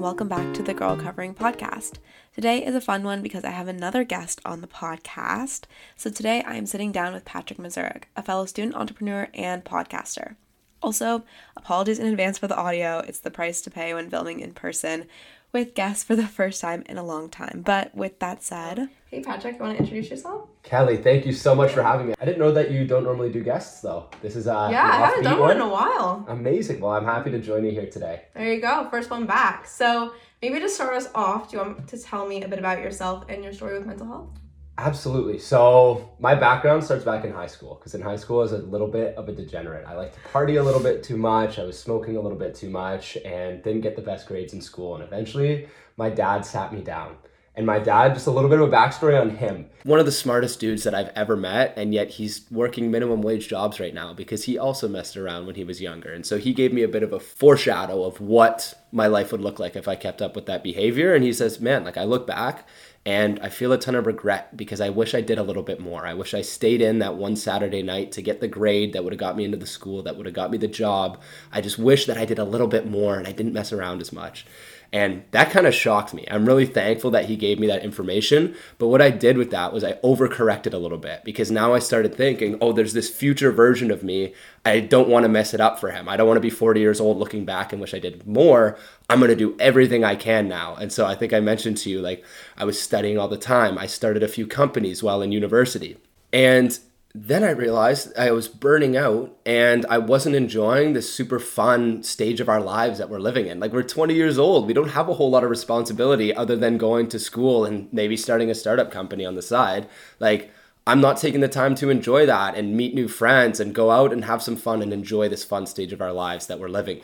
and welcome back to the Girl Covering Podcast. Today is a fun one because I have another guest on the podcast. So today I am sitting down with Patrick Mazurek, a fellow student entrepreneur and podcaster. Also, apologies in advance for the audio, it's the price to pay when filming in person with guests for the first time in a long time. But with that said, hey Patrick, you want to introduce yourself? Kelly, thank you so much for having me. I didn't know that you don't normally do guests though. This is uh yeah, I haven't done one in a while. Amazing. Well, I'm happy to join you here today. There you go, first one back. So maybe to start us off, do you want to tell me a bit about yourself and your story with mental health? Absolutely. So my background starts back in high school because in high school I was a little bit of a degenerate. I liked to party a little bit too much. I was smoking a little bit too much and didn't get the best grades in school. And eventually my dad sat me down. And my dad, just a little bit of a backstory on him. One of the smartest dudes that I've ever met, and yet he's working minimum wage jobs right now because he also messed around when he was younger. And so he gave me a bit of a foreshadow of what my life would look like if I kept up with that behavior. And he says, Man, like I look back and I feel a ton of regret because I wish I did a little bit more. I wish I stayed in that one Saturday night to get the grade that would have got me into the school, that would have got me the job. I just wish that I did a little bit more and I didn't mess around as much. And that kind of shocked me. I'm really thankful that he gave me that information. But what I did with that was I overcorrected a little bit because now I started thinking, oh, there's this future version of me. I don't want to mess it up for him. I don't want to be 40 years old looking back and wish I did more. I'm going to do everything I can now. And so I think I mentioned to you, like, I was studying all the time. I started a few companies while in university. And then I realized I was burning out and I wasn't enjoying the super fun stage of our lives that we're living in. Like, we're 20 years old. We don't have a whole lot of responsibility other than going to school and maybe starting a startup company on the side. Like, I'm not taking the time to enjoy that and meet new friends and go out and have some fun and enjoy this fun stage of our lives that we're living.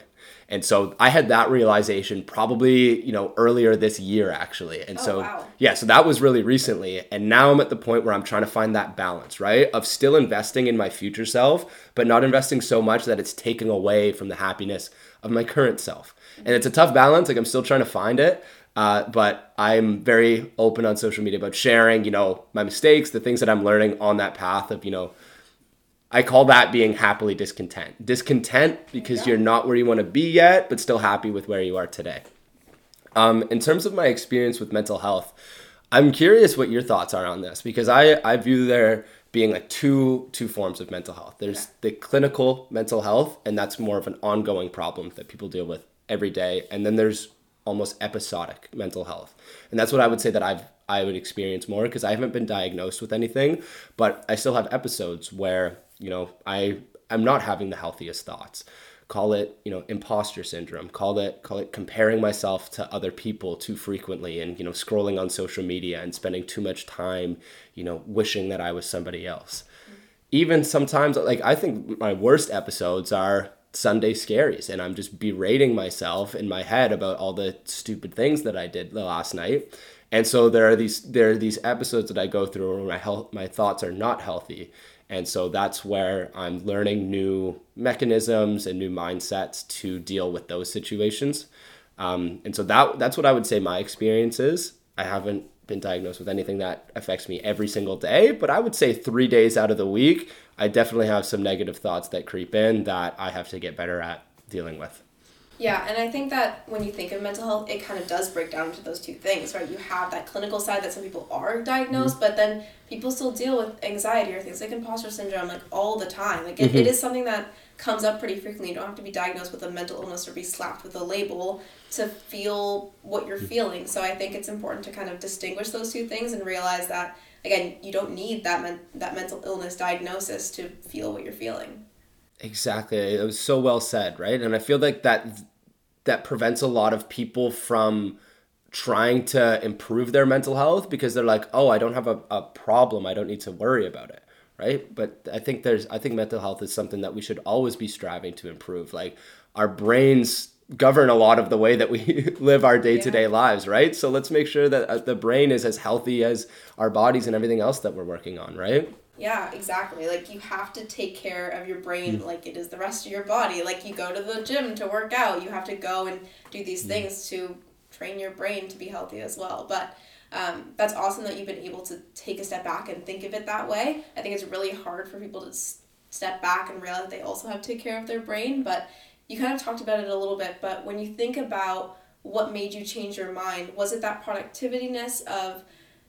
And so I had that realization probably, you know, earlier this year actually. And oh, so wow. yeah, so that was really recently. And now I'm at the point where I'm trying to find that balance, right? Of still investing in my future self, but not investing so much that it's taking away from the happiness of my current self. And it's a tough balance, like I'm still trying to find it. Uh, but I'm very open on social media about sharing, you know, my mistakes, the things that I'm learning on that path of, you know, I call that being happily discontent. Discontent because you're not where you want to be yet, but still happy with where you are today. Um, in terms of my experience with mental health, I'm curious what your thoughts are on this because I, I view there being like two two forms of mental health. There's yeah. the clinical mental health, and that's more of an ongoing problem that people deal with every day. And then there's almost episodic mental health, and that's what I would say that I've I would experience more because I haven't been diagnosed with anything, but I still have episodes where you know i i'm not having the healthiest thoughts. Call it you know imposter syndrome. Call it call it comparing myself to other people too frequently and you know scrolling on social media and spending too much time you know wishing that i was somebody else. Mm-hmm. Even sometimes like i think my worst episodes are sunday scaries and i'm just berating myself in my head about all the stupid things that i did the last night and so there are these there are these episodes that i go through where my health my thoughts are not healthy and so that's where I'm learning new mechanisms and new mindsets to deal with those situations. Um, and so that that's what I would say my experience is. I haven't been diagnosed with anything that affects me every single day, but I would say three days out of the week, I definitely have some negative thoughts that creep in that I have to get better at dealing with. Yeah, and I think that when you think of mental health, it kind of does break down into those two things, right? You have that clinical side that some people are diagnosed, mm-hmm. but then people still deal with anxiety or things like imposter syndrome like all the time. Like it, mm-hmm. it is something that comes up pretty frequently. You don't have to be diagnosed with a mental illness or be slapped with a label to feel what you're mm-hmm. feeling. So I think it's important to kind of distinguish those two things and realize that again, you don't need that men- that mental illness diagnosis to feel what you're feeling. Exactly. It was so well said, right? And I feel like that that prevents a lot of people from trying to improve their mental health because they're like, "Oh, I don't have a, a problem. I don't need to worry about it." Right? But I think there's I think mental health is something that we should always be striving to improve. Like our brains govern a lot of the way that we live our day-to-day yeah. lives, right? So let's make sure that uh, the brain is as healthy as our bodies and everything else that we're working on, right? Yeah, exactly. Like you have to take care of your brain mm. like it is the rest of your body. Like you go to the gym to work out, you have to go and do these mm. things to train your brain to be healthy as well. But um, that's awesome that you've been able to take a step back and think of it that way. I think it's really hard for people to s- step back and realize that they also have to take care of their brain. But you kind of talked about it a little bit. But when you think about what made you change your mind? Was it that productivityness of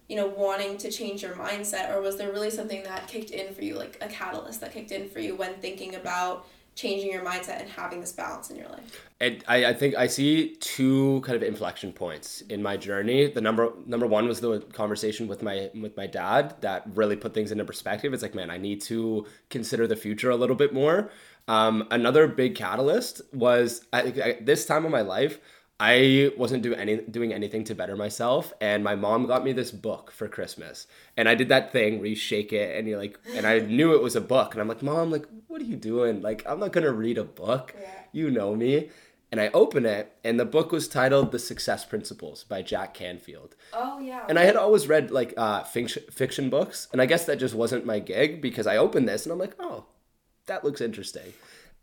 you know, wanting to change your mindset, or was there really something that kicked in for you, like a catalyst that kicked in for you when thinking about changing your mindset and having this balance in your life? And I, I think I see two kind of inflection points in my journey. The number number one was the conversation with my with my dad that really put things into perspective. It's like, man, I need to consider the future a little bit more. Um, another big catalyst was at this time of my life. I wasn't doing any doing anything to better myself, and my mom got me this book for Christmas, and I did that thing where you shake it and you're like, and I knew it was a book, and I'm like, mom, like, what are you doing? Like, I'm not gonna read a book, yeah. you know me. And I open it, and the book was titled "The Success Principles" by Jack Canfield. Oh yeah. And I had always read like uh, fiction fiction books, and I guess that just wasn't my gig because I opened this and I'm like, oh, that looks interesting.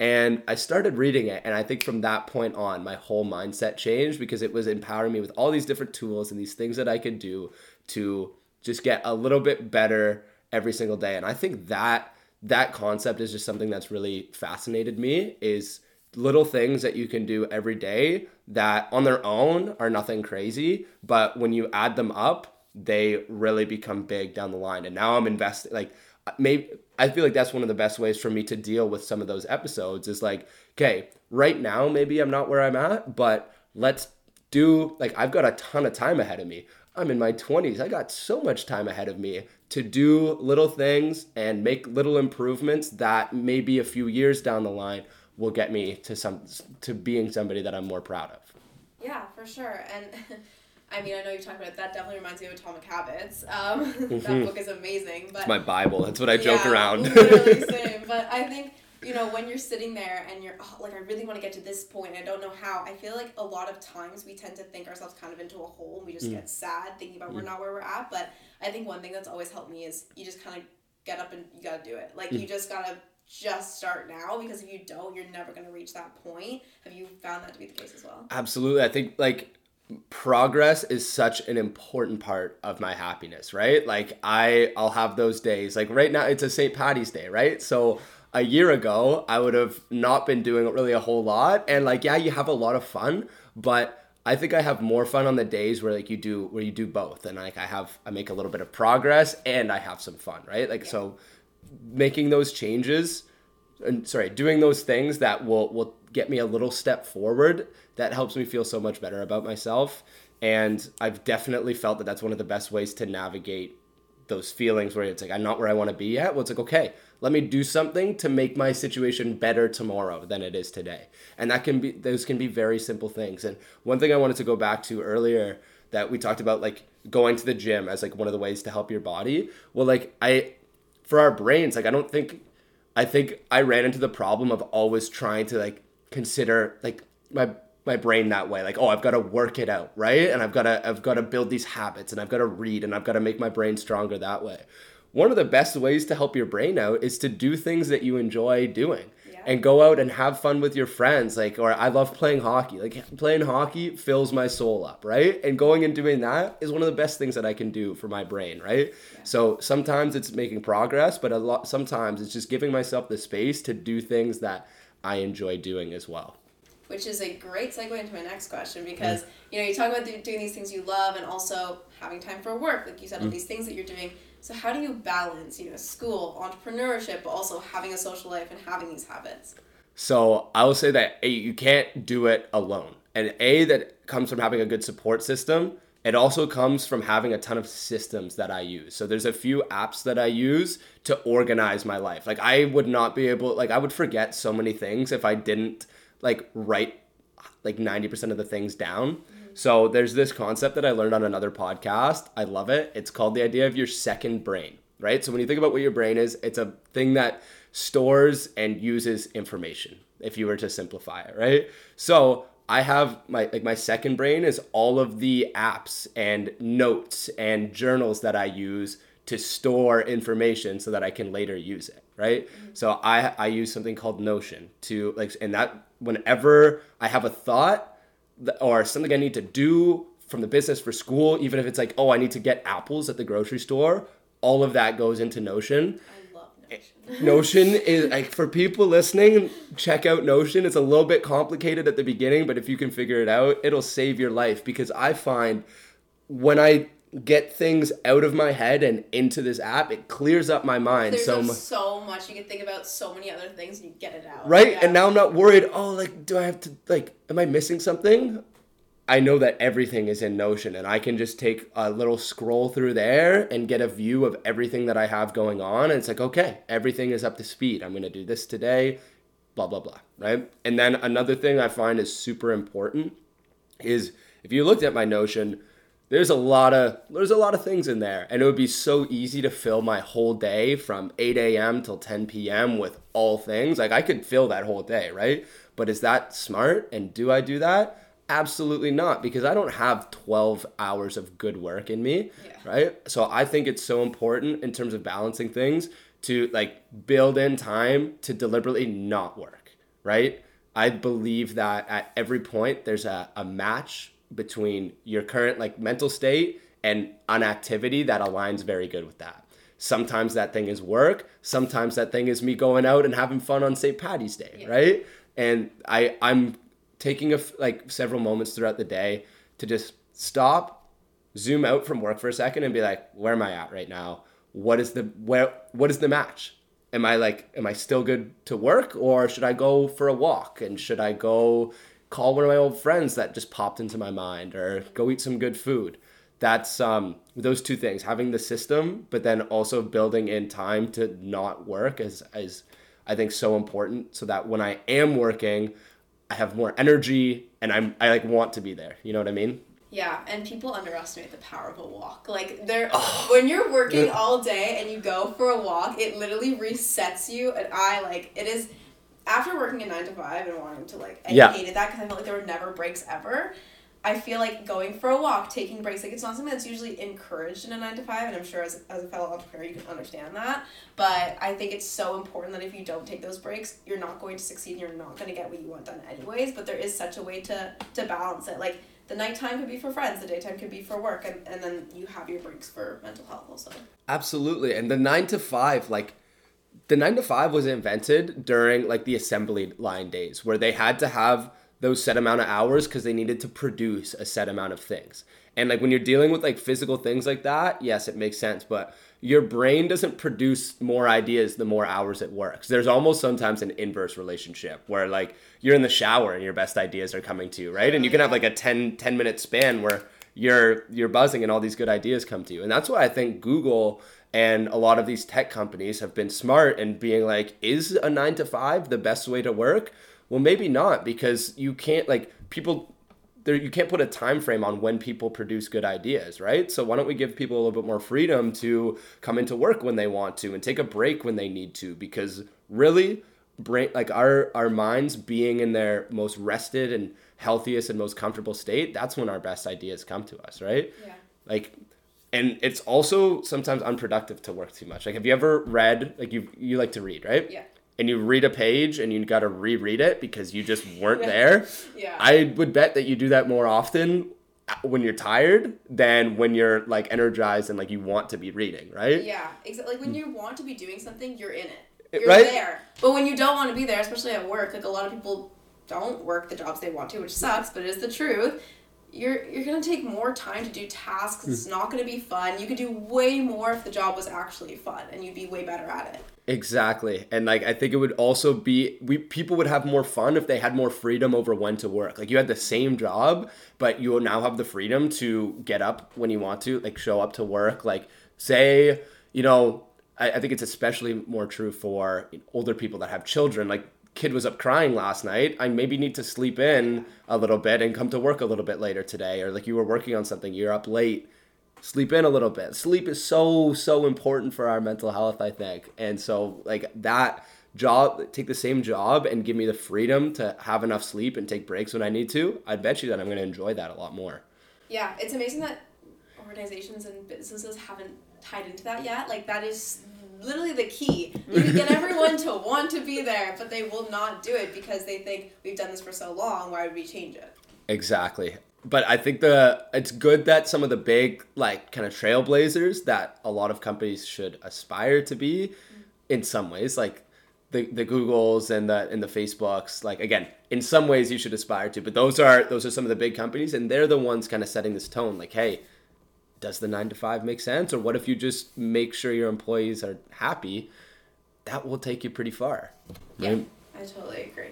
And I started reading it, and I think from that point on, my whole mindset changed because it was empowering me with all these different tools and these things that I could do to just get a little bit better every single day. And I think that that concept is just something that's really fascinated me is little things that you can do every day that on their own are nothing crazy, but when you add them up, they really become big down the line. And now I'm investing like maybe I feel like that's one of the best ways for me to deal with some of those episodes is like, okay, right now maybe I'm not where I'm at, but let's do like I've got a ton of time ahead of me. I'm in my 20s. I got so much time ahead of me to do little things and make little improvements that maybe a few years down the line will get me to some to being somebody that I'm more proud of. Yeah, for sure. And I mean, I know you've talked about it. That definitely reminds me of Atomic Habits. Um, mm-hmm. That book is amazing. But it's my Bible. That's what I joke yeah, around. literally same. But I think you know when you're sitting there and you're oh, like, I really want to get to this point. I don't know how. I feel like a lot of times we tend to think ourselves kind of into a hole and we just mm. get sad thinking about mm. we're not where we're at. But I think one thing that's always helped me is you just kind of get up and you gotta do it. Like mm. you just gotta just start now because if you don't, you're never gonna reach that point. Have you found that to be the case as well? Absolutely. I think like progress is such an important part of my happiness, right? Like I I'll have those days. Like right now it's a St. Patty's Day, right? So a year ago, I would have not been doing really a whole lot and like yeah, you have a lot of fun, but I think I have more fun on the days where like you do where you do both and like I have I make a little bit of progress and I have some fun, right? Like yeah. so making those changes and sorry, doing those things that will will get me a little step forward that helps me feel so much better about myself. And I've definitely felt that that's one of the best ways to navigate those feelings where it's like, I'm not where I want to be yet. Well, it's like, okay, let me do something to make my situation better tomorrow than it is today. And that can be, those can be very simple things. And one thing I wanted to go back to earlier that we talked about, like going to the gym as like one of the ways to help your body. Well, like I, for our brains, like I don't think, I think I ran into the problem of always trying to like consider like my my brain that way like oh i've got to work it out right? And i've got to i've got to build these habits and i've got to read and i've got to make my brain stronger that way. One of the best ways to help your brain out is to do things that you enjoy doing. Yeah. and go out and have fun with your friends like or i love playing hockey. Like playing hockey fills my soul up right? And going and doing that is one of the best things that i can do for my brain right? Yeah. so sometimes it's making progress but a lot sometimes it's just giving myself the space to do things that i enjoy doing as well which is a great segue into my next question because mm. you know you talk about doing these things you love and also having time for work like you said mm. all these things that you're doing so how do you balance you know school entrepreneurship but also having a social life and having these habits so i will say that a, you can't do it alone and a that comes from having a good support system it also comes from having a ton of systems that I use. So there's a few apps that I use to organize my life. Like I would not be able like I would forget so many things if I didn't like write like 90% of the things down. So there's this concept that I learned on another podcast. I love it. It's called the idea of your second brain, right? So when you think about what your brain is, it's a thing that stores and uses information if you were to simplify it, right? So I have my like my second brain is all of the apps and notes and journals that I use to store information so that I can later use it, right? So I I use something called Notion to like and that whenever I have a thought or something I need to do from the business for school, even if it's like, oh, I need to get apples at the grocery store, all of that goes into Notion. I love eh, Notion. Notion is like for people listening, check out Notion. It's a little bit complicated at the beginning, but if you can figure it out, it'll save your life because I find when I get things out of my head and into this app, it clears up my mind There's so much. so much you can think about so many other things and you get it out. Right? Yeah. And now I'm not worried, oh, like, do I have to, like, am I missing something? I know that everything is in Notion and I can just take a little scroll through there and get a view of everything that I have going on. And it's like, okay, everything is up to speed. I'm going to do this today, blah, blah, blah. Right. And then another thing I find is super important is if you looked at my Notion, there's a lot of there's a lot of things in there and it would be so easy to fill my whole day from 8 a.m till 10 p.m with all things. Like i could fill that whole day right? But is that smart? And do i do that? Absolutely not because i don't have 12 hours of good work in me Yeah. right? So i think it's so important in terms of balancing things to like build in time to deliberately not work right? I believe that at every point there's a, a match between your current like mental state and an activity that aligns very good with that. Sometimes that thing is work. Sometimes that thing is me going out and having fun on st patty's day Yeah. right? And i i'm taking a f- like several moments throughout the day to just stop zoom out from work for a second and be like where am i at right now? What is the where what is the match? Am i like am i still good to work or should i go for a walk? And should i go call one of my old friends that just popped into my mind or go eat some good food that's um those two things having the system but then also building in time to not work is is i think so important so that when i am working i have more energy and i'm i like want to be there you know what i mean Yeah, and people underestimate the power of a walk. Like they're when you're working all day and you go for a walk, it literally resets you. And I like it is after working a nine to five and wanting to like I Yeah. hated that because I felt like there were never breaks ever. I feel like going for a walk, taking breaks, like it's not something that's usually encouraged in a nine to five, and I'm sure as, as a fellow entrepreneur you can understand that. But I think it's so important that if you don't take those breaks, you're not going to succeed and you're not going to get what you want done anyways. But there is such a way to to balance it. Like the nighttime could be for friends, the daytime could be for work, and, and then you have your breaks for mental health also. Absolutely. And the nine to five, like the nine to five was invented during like the assembly line days where they had to have those set amount of hours because they needed to produce a set amount of things. And like when you're dealing with like physical things like that, yes, it makes sense. But your brain doesn't produce more ideas the more hours it works. There's almost sometimes an inverse relationship where like you're in the shower and your best ideas are coming to you, right? And you can have like a 10, 10 minute span where you're you're buzzing and all these good ideas come to you. And that's why I think Google and a lot of these tech companies have been smart and being like, is a nine to five the best way to work? Well, maybe not because you can't like people there you can't put a time frame on when people produce good ideas, right? So why don't we give people a little bit more freedom to come into work when they want to and take a break when they need to because really brain like our our minds being in their most rested and healthiest and most comfortable state, that's when our best ideas come to us, right? Yeah. Like and it's also sometimes unproductive to work too much. Like have you ever read like you you like to read, right? Yeah. And you read a page and you got to reread it because you just weren't Yeah. there. Yeah. I would bet that you do that more often uh, when you're tired than when you're like energized and like you want to be reading, right? Yeah, exactly. Like when you want to be doing something, you're in it. It- You're right? there. But when you don't want to be there, especially at work, like a lot of people don't work the jobs they want to, which sucks, but it is the truth. You're you're gonna take more time to do tasks. It's mm. not gonna be fun. You could do way more if the job was actually fun, and you'd be way better at it. Exactly. And like I think it would also be we people would have more fun if they had more freedom over when to work. Like you had the same job, but you now have the freedom to get up when you want to, like show up to work. Like say, you know, I, I think it's especially more true for older people that have children. Like kid was up crying last night. I maybe need to sleep in a little bit and come to work a little bit later today. Or like you were working on something, you're up late sleep in a little bit. Sleep is so so important for our mental health, I think. And so like that job take the same job and give me the freedom to have enough sleep and take breaks when I need to. I bet you that I'm going to enjoy that a lot more. Yeah, it's amazing that organizations and businesses haven't tied into that yet. Like that is literally the key. You can get everyone to want to be there, but they will not do it because they think we've done this for so long. Why would we change it? Exactly. But I think the it's good that some of the big like kind of trailblazers that a lot of companies should aspire to be in some ways, like the the Googles and the and the Facebooks. Like again, in some ways you should aspire to, but those are those are some of the big companies, and they're the ones kind of setting this tone. Like, hey, does the nine to five make sense, or what if you just make sure your employees are happy? That will take you pretty far. Yeah, I totally agree.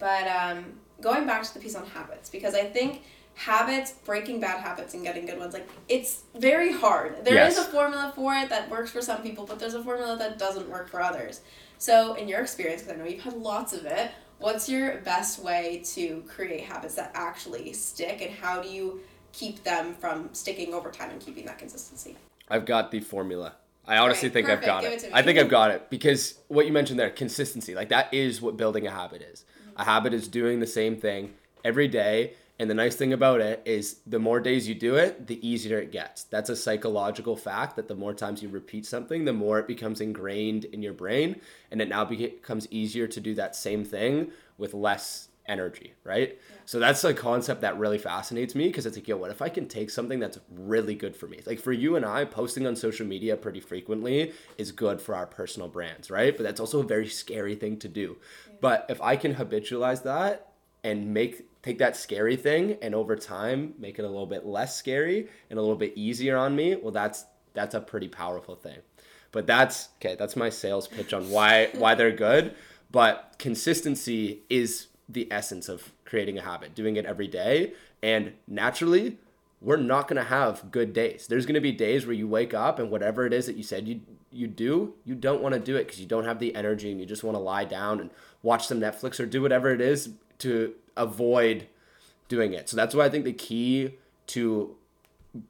But um, going back to the piece on habits, because I think habits, breaking bad habits and getting good ones, like it's very hard. There Yes. is a formula for it that works for some people, but there's a formula that doesn't work for others. So, in your experience, because I know you've had lots of it, what's your best way to create habits that actually stick, and how do you keep them from sticking over time and keeping that consistency? I've got the formula. I honestly Right, think I've got Give it. it. I think I've got it because what you mentioned there, consistency, like that is what building a habit is. A habit is doing the same thing every day. And the nice thing about it is the more days you do it, the easier it gets. That's a psychological fact that the more times you repeat something, the more it becomes ingrained in your brain. And it now becomes easier to do that same thing with less energy, right? So that's a concept that really fascinates me because it's like, yo, what if I can take something that's really good for me? Like for you and I, posting on social media pretty frequently is good for our personal brands, right? But that's also a very scary thing to do. But if I can habitualize that and make take that scary thing and over time make it a little bit less scary and a little bit easier on me, well that's that's a pretty powerful thing. But that's okay, that's my sales pitch on why why they're good. But consistency is the essence of creating a habit, doing it every day. And naturally, we're not going to have good days. There's going to be days where you wake up and whatever it is that you said you you do, you don't want to do it because you don't have the energy and you just want to lie down and watch some Netflix or do whatever it is to avoid doing it. So that's why I think the key to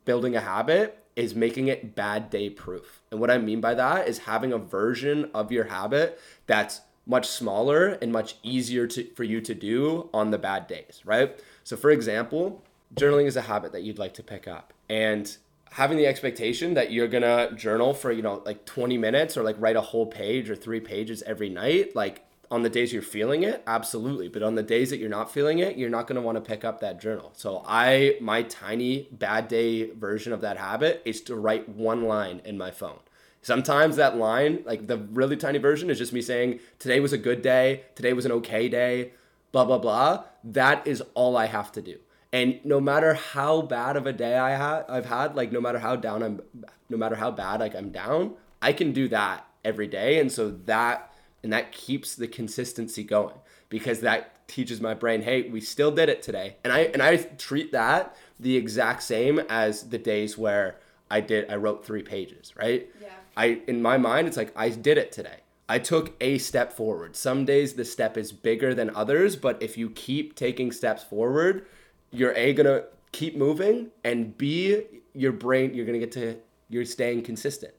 building a habit is making it bad day proof. And what I mean by that is having a version of your habit that's much smaller and much easier to, for you to do on the bad days, right? So, for example, journaling is a habit that you'd like to pick up. And having the expectation that you're gonna journal for, you know, like 20 minutes or like write a whole page or three pages every night, like on the days you're feeling it, absolutely. But on the days that you're not feeling it, you're not want to pick up that journal. So I my tiny bad day version of that habit is to write one line in my phone. Sometimes that line, like the really tiny version is just me saying today was a good day, today was an okay day, blah blah blah. That is all I have to do. And no matter how bad of a day I had I've had, like no matter how down I'm no matter how bad like I'm down, I can do that every day. And so that and that keeps the consistency going because that teaches my brain hey we still did it today and i and i treat that the exact same as the days where i did i wrote three pages right Yeah. I in my mind it's like i did it today i took a step forward some days the step is bigger than others but if you keep taking steps forward you're a gonna keep moving and b your brain you're gonna get to you're staying consistent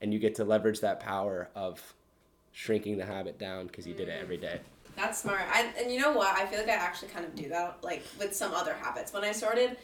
and you get to leverage that power of shrinking the habit down because you did it every day. That's smart. I, and you know what? I feel like I actually kind of do that, like with some other habits. When I started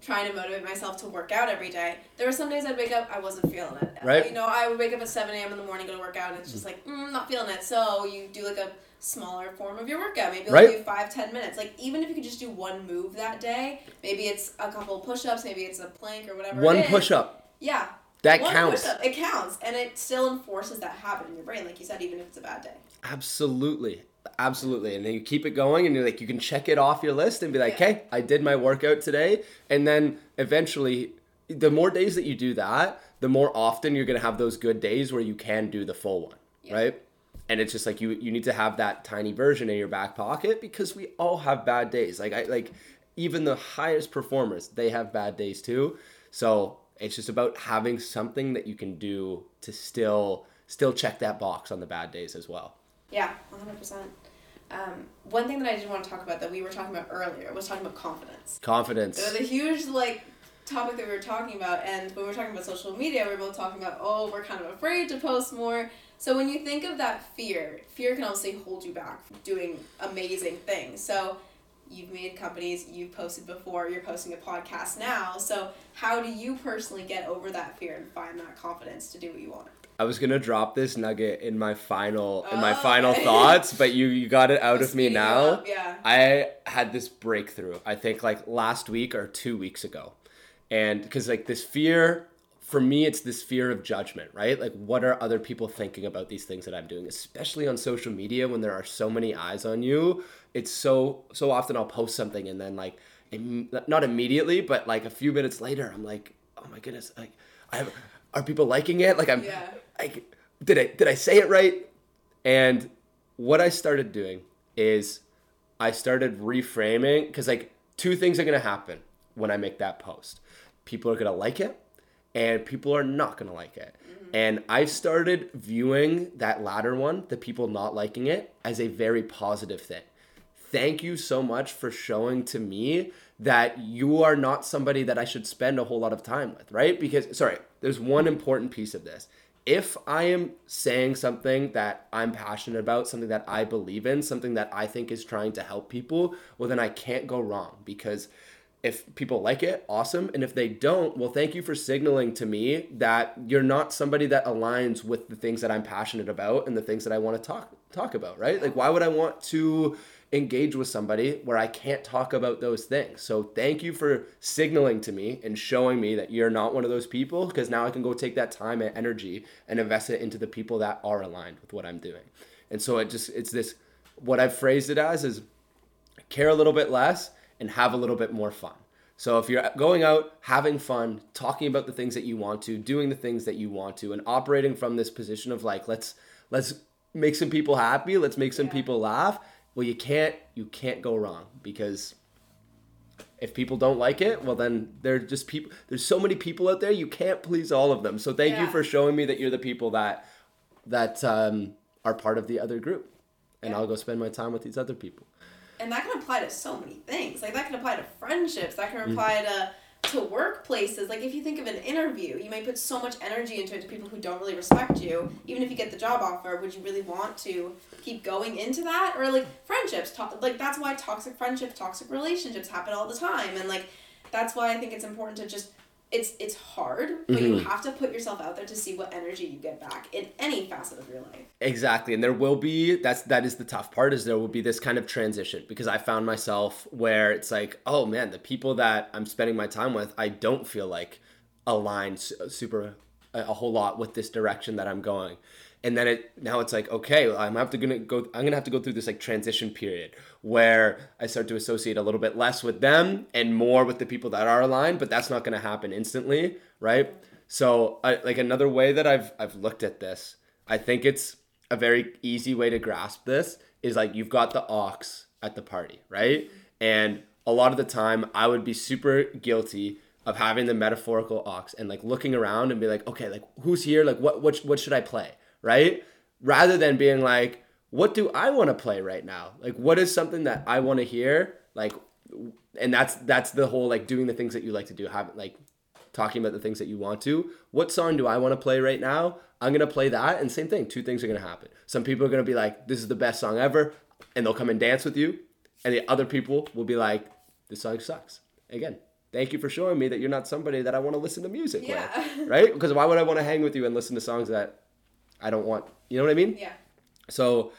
trying to motivate myself to work out every day, there were some days I'd wake up, I wasn't feeling it. Right. You know, I would wake up at 7 a.m. in the morning, go to work out, and it's Mm. just like, mm, not feeling it. So you do like a smaller form of your workout. Maybe you'll Right. do five, ten minutes. Like, even if you could just do one move that day, maybe it's a couple of push ups, maybe it's a plank or whatever. One push up. Yeah. That one counts. push-up, It counts. And it still enforces that habit in your brain, like you said, even if it's a bad day. Absolutely. Absolutely. And then you keep it going and you're like, you can check it off your list and be like, hey, I did my workout today. And then eventually, the more days that you do that, the more often you're going to have those good days where you can do the full one. Yeah. Right. And it's just like you you need to have that tiny version in your back pocket because we all have bad days. Like I like even the highest performers, they have bad days too. So it's just about having something that you can do to still still check that box on the bad days as well. Yeah, 100%. Um, one thing that I did want to talk about that we were talking about earlier was talking about confidence. Confidence. It was a huge, like, topic that we were talking about, and when we were talking about social media, we were both talking about, oh, we're kind of afraid to post more. So when you think of that fear, fear can also hold you back from doing amazing things. So you've made companies, you've posted before, you're posting a podcast now. So how do you personally get over that fear and find that confidence to do what you want? I was gonna drop this nugget in my final in my Oh, final okay. thoughts, but you you got it out of me now. up, yeah. I had this breakthrough. I think like last week or two weeks ago, and because like this fear for me it's this fear of judgment right like what are other people thinking about these things that i'm doing especially on social media when there are so many eyes on you it's so so often i'll post something and then like Im- not immediately but like a few minutes later i'm like oh my goodness like i have are people liking it like i'm Yeah. Like did i did i say it right and what i started doing is I started reframing because like two things are gonna happen when I make that post. People are gonna like it, and people are not gonna like it. Mm-hmm. And I started viewing that latter one, the people not liking it, as a very positive thing. Thank you so much for showing to me that you are not somebody that I should spend a whole lot of time with, right? Because, sorry, there's one important piece of this if I am saying something that I'm passionate about, something that I believe in, something that I think is trying to help people, well, then I can't go wrong because if people like it, awesome. And if they don't, well, thank you for signaling to me that you're not somebody that aligns with the things that I'm passionate about and the things that I want to talk talk about, right? Like why would I want to engage with somebody where I can't talk about those things? So thank you for signaling to me and showing me that you're not one of those people because now I can go take that time and energy and invest it into the people that are aligned with what I'm doing. And so it just it's this what I've phrased it as is care a little bit less and have a little bit more fun. So if you're going out, having fun, talking about the things that you want to, doing the things that you want to, and operating from this position of like, let's let's make some people happy, let's make some Yeah. people laugh. Well, you can't you can't go wrong because if people don't like it, well then they're just people. There's so many people out there, you can't please all of them. So thank you for showing me that you're the people that that um, are part of the other group, and Yeah. I'll go spend my time with these other people. and that can apply to so many things like that can apply to friendships that can apply to to workplaces like if you think of an interview you may put so much energy into it to people who don't really respect you. Even if you get the job offer would you really want to keep going into that? Or like friendships to- like that's why toxic friendships toxic relationships happen all the time. And like that's why i think it's important to just it's it's hard but you Mhm. have to put yourself out there to see what energy you get back in any facet of your life Exactly. And there will be that's that is the tough part is there will be this kind of transition because I found myself where it's like, oh man, the people that I'm spending my time with, I don't feel like align su- super a whole lot with this direction that I'm going. And then it now it's like, okay, I'm have to gonna go I'm gonna have to go through this like transition period where I start to associate a little bit less with them and more with the people that are aligned, but that's not gonna happen instantly, right? So I, like another way that I've I've looked at this, I think it's a very easy way to grasp this is like you've got the aux at the party, right? And a lot of the time I would be super guilty of having the metaphorical aux and like looking around and be like, okay, like who's here? Like what what what should I play? Right? Rather than being like, what do I want to play right now? Like what is something that I want to hear? Like and that's that's the whole like doing the things that you like to do, have like talking about the things that you want to. What song do I want to play right now? I'm gonna play that, and same thing. Two things are gonna happen. Some people are gonna be like, "This is the best song ever," and they'll come and dance with you, and the other people will be like, "This song sucks." Again, thank you for showing me that you're not somebody that I want to listen to music Yeah. with, right? Because why would I want to hang with you and listen to songs that I don't want? You know what I mean? yeah So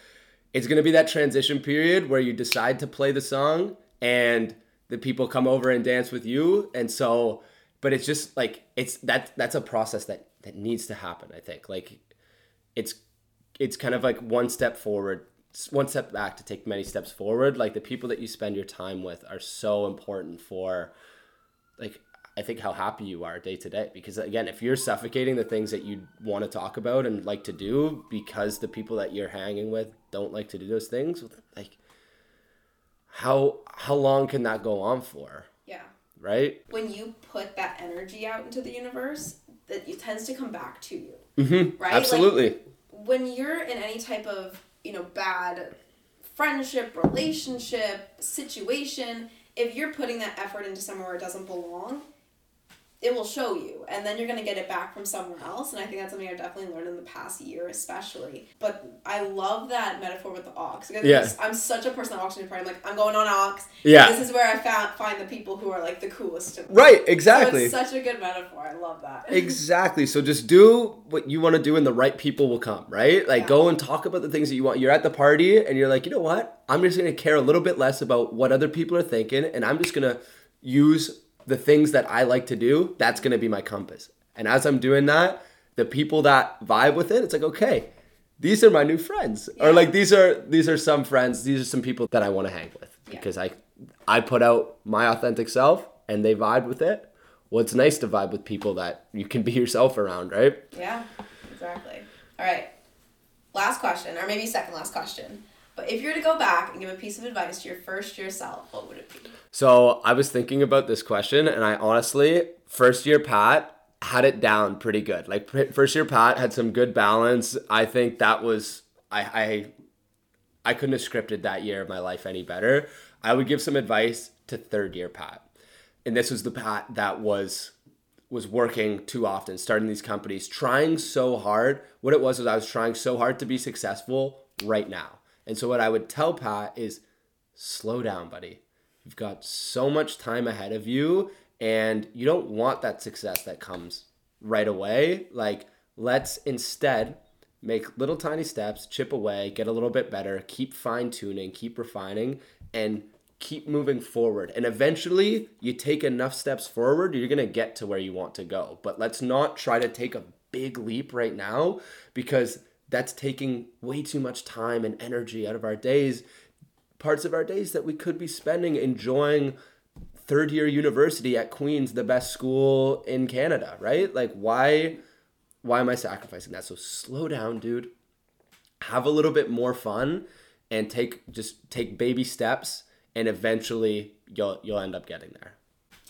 it's gonna be that transition period where you decide to play the song and the people come over and dance with you. And so but it's just like it's that that's a process that that needs to happen, I think. Like it's it's kind of like one step forward one step back to take many steps forward like the people that you spend your time with are so important for like I think how happy you are day to day because again if you're suffocating the things that you want to talk about and like to do because the people that you're hanging with don't like to do those things like how how long can that go on for yeah right when you put that energy out into the universe, that it tends to come back to you. mm-hmm. Right? absolutely Like, when you're in any type of, you know, bad friendship, relationship, situation, if you're putting that effort into somewhere where it doesn't belong, it will show you and then you're going to get it back from somewhere else and i think that's something i've definitely learned in the past year especially but i love that metaphor with the aux because Yeah. i'm such a person that walks into a party i'm like i'm going on aux Yeah. this is where i found find the people who are like the coolest to me right so exactly it's such a good metaphor i love that Exactly. So just do what you want to do and the right people will come, right? Like Yeah. go and talk about the things that you want. You're at the party and you're like, you know what? I'm just going to care a little bit less about what other people are thinking and I'm just going to use the things that I like to do. That's going to be my compass. And as I'm doing that, the people that vibe with it, it's like, okay, these are my new friends. Or like these are these are some friends, these are some people that I want to hang with Yeah. because I I put out my authentic self and they vibe with it. Well, it's nice to vibe with people that you can be yourself around, right? Yeah, exactly. All right. Last question, or maybe second last question. But if you were to go back and give a piece of advice to your first year self, what would it be? So I was thinking about this question, and I honestly, first year Pat had it down pretty good. Like first year Pat had some good balance. I think that was I I I couldn't have scripted that year of my life any better. I would give some advice to third year Pat, and this was the Pat that was was working too often, starting these companies, trying so hard. What it was was I was trying so hard to be successful right now. And so what I would tell Pat is slow down, buddy. You've got so much time ahead of you and you don't want that success that comes right away. Like let's instead make little tiny steps, chip away, get a little bit better, keep fine tuning, keep refining and keep moving forward. And eventually, you take enough steps forward, you're going to get to where you want to go. But let's not try to take a big leap right now because that's taking way too much time and energy out of our days, parts of our days that we could be spending enjoying third year university at Queen's, the best school in Canada, right? Like why why am I sacrificing that? So slow down, dude. Have a little bit more fun and take just take baby steps and eventually you'll you'll end up getting there.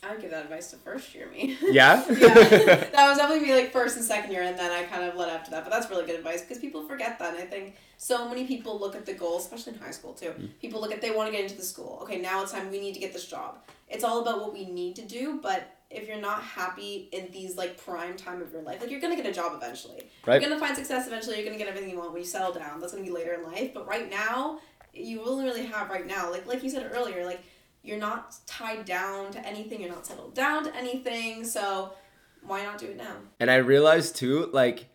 I would give that advice to first year me. Yeah? yeah, that was definitely be like first and second year, and then I kind of led up to that. But that's really good advice because people forget that. And I think so many people look at the goals, especially in high school too. Mm. People look at they want to get into the school. Okay, now it's time we need to get this job. It's all about what we need to do, but if you're not happy in these like prime time of your life, like you're gonna get a job eventually. Right. You're gonna find success eventually. You're gonna get everything you want when you settle down. That's gonna be later in life. But right now, you only really have right now. Like like you said earlier, like you're not tied down to anything. You're not settled down to anything. So why not do it now? And I realized too, like,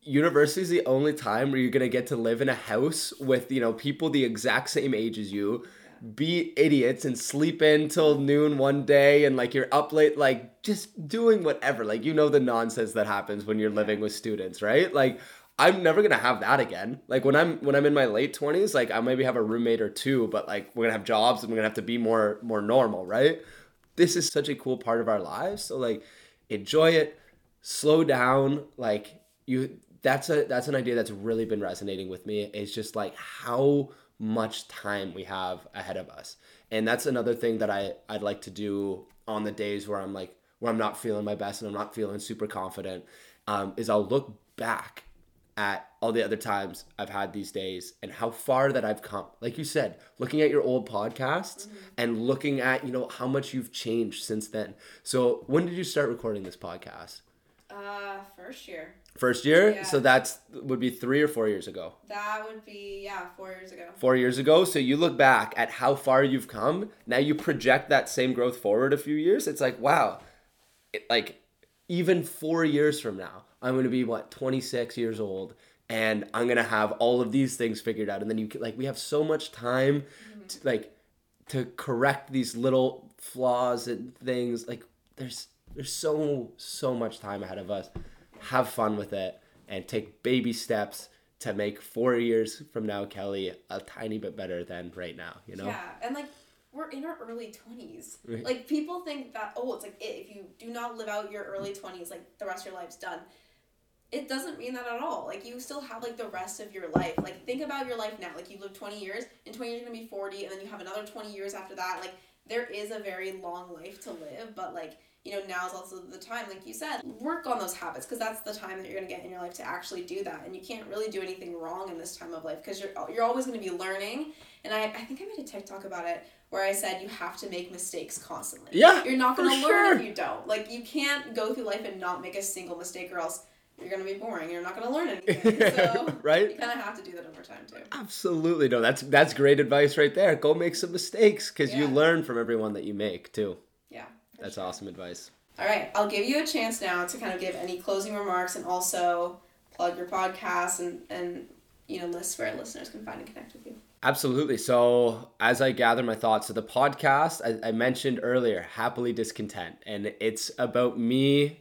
university is the only time where you're gonna get to live in a house with, you know, people the exact same age as you, be idiots and sleep in till noon one day and like you're up late, like just doing whatever. Like, you know, the nonsense that happens when you're living with students, right? Like, I'm never gonna have that again. Like when I'm when I'm in my late twenties, like I maybe have a roommate or two, but like we're gonna have jobs and we're gonna have to be more more normal, right? This is such a cool part of our lives. So like enjoy it, slow down. Like you that's a that's an idea that's really been resonating with me. It's just like how much time we have ahead of us. And that's another thing that I, I'd like to do on the days where I'm like where I'm not feeling my best and I'm not feeling super confident, um, is I'll look back at all the other times I've had these days and how far that I've come. Like you said, looking at your old podcasts and looking at, you know, how much you've changed since then. So when did you start recording this podcast? Uh, first year. First year? Yeah. So that's would be three or four years ago. That would be yeah, four years ago. Four years ago. So you look back at how far you've come. Now you project that same growth forward a few years. It's like, wow, it, like even four years from now, I'm going to be what 26 years old, and I'm going to have all of these things figured out. And then you can, like we have so much time, mm-hmm. to, like to correct these little flaws and things. Like there's there's so so much time ahead of us. Have fun with it and take baby steps to make four years from now, Kelly, a tiny bit better than right now. You know. Yeah, and like we're in our early twenties. Right. Like people think that oh, it's like it. If you do not live out your early twenties, like the rest of your life's done. It doesn't mean that at all. Like you still have like the rest of your life. Like think about your life now. Like you live twenty years. In twenty years you're gonna be forty, and then you have another twenty years after that. Like there is a very long life to live, but like you know now is also the time like you said work on those habits because that's the time that you're to get in your life to actually do that and you can't really do anything wrong in this time of life because you're, you're always to be learning and I, I think i made a tiktok about it where i said you have to make mistakes constantly Yeah, you're not gonna learn sure. if you don't like you can't go through life and not make a single mistake or else you're going to be boring you're not going to learn anything so Right? you kind of have to do that over time too Absolutely no. That's that's great advice right there. Go make some mistakes because you learn from everyone that you make too. yeah That's sure. awesome advice. All right, I'll give you a chance now to kind of give any closing remarks and also plug your podcast and, and you know, lists where listeners can find and connect with you. Absolutely. So, as I gather my thoughts, so the podcast I, I mentioned earlier, Happily Discontent, and it's about me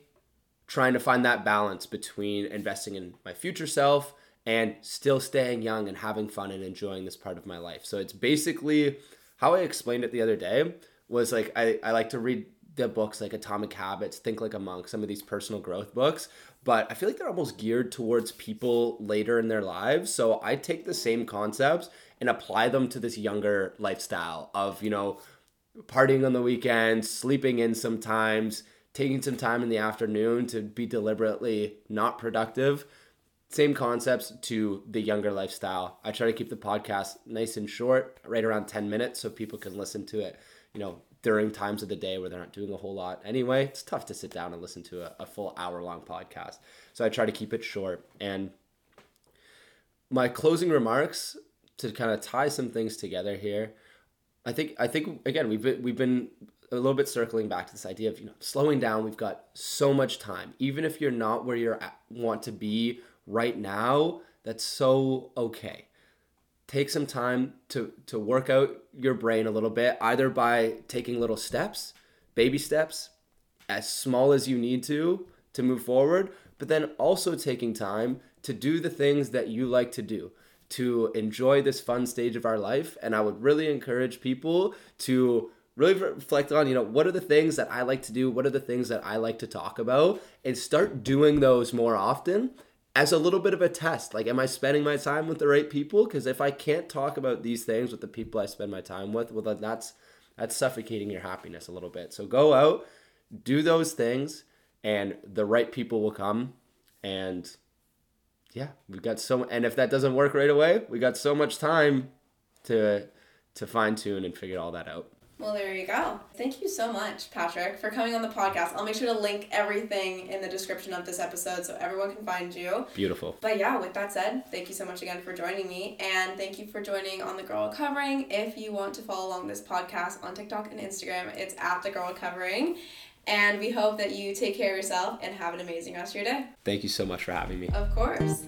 trying to find that balance between investing in my future self and still staying young and having fun and enjoying this part of my life. So it's basically how I explained it the other day was like I, I like to read the books like Atomic Habits, Think Like a Monk, some of these personal growth books, but I feel like they're almost geared towards people later in their lives. So I take the same concepts and apply them to this younger lifestyle of, you know, partying on the weekends, sleeping in sometimes, taking some time in the afternoon to be deliberately not productive. Same concepts to the younger lifestyle. I try to keep the podcast nice and short, right around 10 minutes, so people can listen to it, you know, during times of the day where they're not doing a whole lot. Anyway, it's tough to sit down and listen to a, a full hour long podcast. So I try to keep it short. And my closing remarks to kind of tie some things together here. I think I think again we've been, we've been a little bit circling back to this idea of you know slowing down. We've got so much time, even if you're not where you want to be right now. That's so okay. Take some time to to work out your brain a little bit, either by taking little steps, baby steps, as small as you need to to move forward, but then also taking time to do the things that you like to do to enjoy this fun stage of our life. And I would really encourage people to really reflect on, you know, what are the things that I like to do? What are the things that I like to talk about? And start doing those more often as a little bit of a test. Like, am I spending my time with the right people? Because if I can't talk about these things with the people I spend my time with, well, that's that's suffocating your happiness a little bit. So go out, do those things, and the right people will come. And yeah, we got so and if that doesn't work right away, we got so much time to to fine tune and figure all that out. Well, there you go. Thank you so much, Patrick, for coming on the podcast. I'll make sure to link everything in the description of this episode so everyone can find you. Beautiful. But yeah, with that said, thank you so much again for joining me. And thank you for joining on The Girl Covering. If you want to follow along this podcast on TikTok and Instagram, it's at The Girl Covering. And we hope that you take care of yourself and have an amazing rest of your day. Thank you so much for having me. Of course.